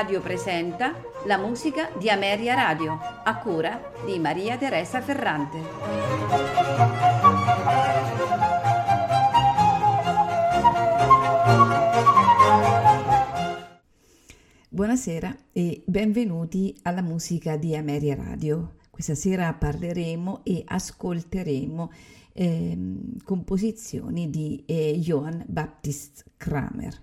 Radio presenta la musica di Ameria Radio, a cura di Maria Teresa Ferrante. Buonasera e benvenuti alla musica di Ameria Radio. Questa sera parleremo e ascolteremo eh, composizioni di eh, Johann Baptist Kramer,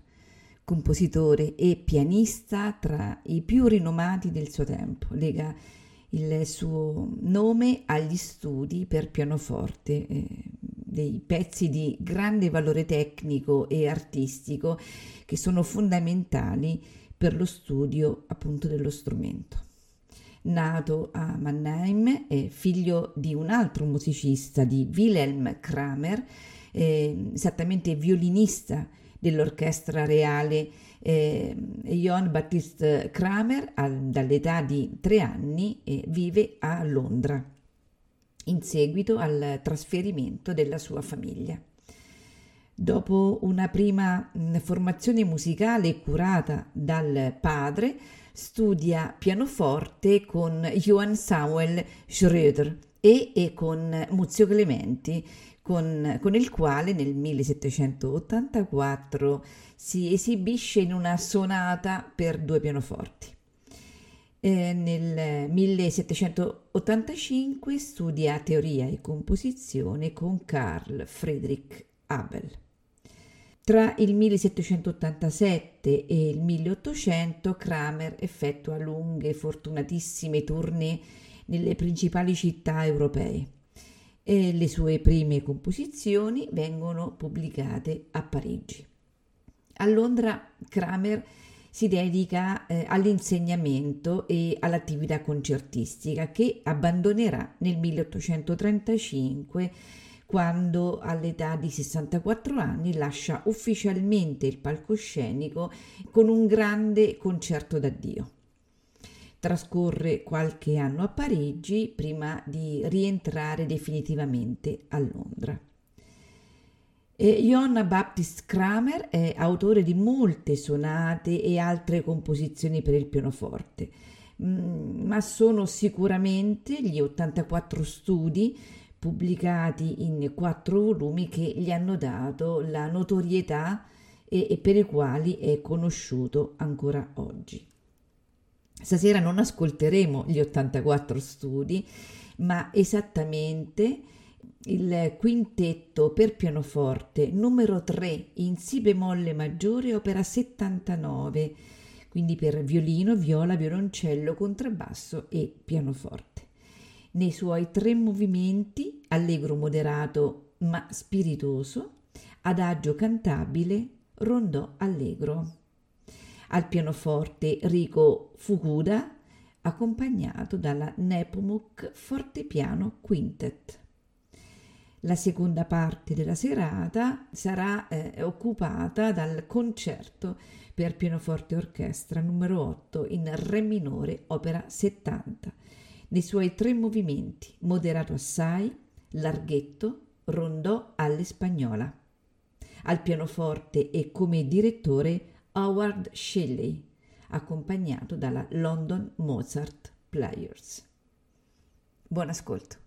compositore e pianista tra i più rinomati del suo tempo. Lega il suo nome agli studi per pianoforte, eh, dei pezzi di grande valore tecnico e artistico che sono fondamentali per lo studio appunto dello strumento nato a Mannheim, è figlio di un altro musicista, di Wilhelm Kramer, eh, esattamente violinista dell'orchestra reale eh, Johann Baptist Kramer al, dall'età di tre anni eh, vive a Londra in seguito al trasferimento della sua famiglia. Dopo una prima mh, formazione musicale curata dal padre, studia pianoforte con Johann Samuel Schröder e, e con Muzio Clementi, con, con, il quale nel 1784 si esibisce in una sonata per due pianoforti. Eh, nel 1785 studia teoria e composizione con Carl Friedrich Abel. Tra il 1787 e il 1800 Kramer effettua lunghe fortunatissime tournée nelle principali città europee e le sue prime composizioni vengono pubblicate a Parigi. A Londra Kramer si dedica eh, all'insegnamento e all'attività concertistica che abbandonerà nel 1835 quando all'età di 64 anni lascia ufficialmente il palcoscenico con un grande concerto d'addio. Trascorre qualche anno a Parigi prima di rientrare definitivamente a Londra. E Johann Baptist Kramer è autore di molte sonate e altre composizioni per il pianoforte, mm, ma sono sicuramente gli 84 studi pubblicati in quattro volumi che gli hanno dato la notorietà e, e per i quali è conosciuto ancora oggi. Stasera non ascolteremo gli 84 studi, ma esattamente il quintetto per pianoforte numero 3 in Si bemolle maggiore, opera 79, quindi per violino, viola, violoncello, contrabbasso e pianoforte nei suoi tre movimenti, allegro moderato ma spiritoso, adagio cantabile, rondò allegro. Al pianoforte Rico Fukuda, accompagnato dalla Nepomuk Fortepiano Quintet. La seconda parte della serata sarà eh, occupata dal concerto per pianoforte e orchestra numero 8 in Re minore, opera 70 nei suoi tre movimenti, moderato assai, larghetto, rondò alle spagnola. Al pianoforte e come direttore Howard Shelley, accompagnato dalla London Mozart Players. Buon ascolto.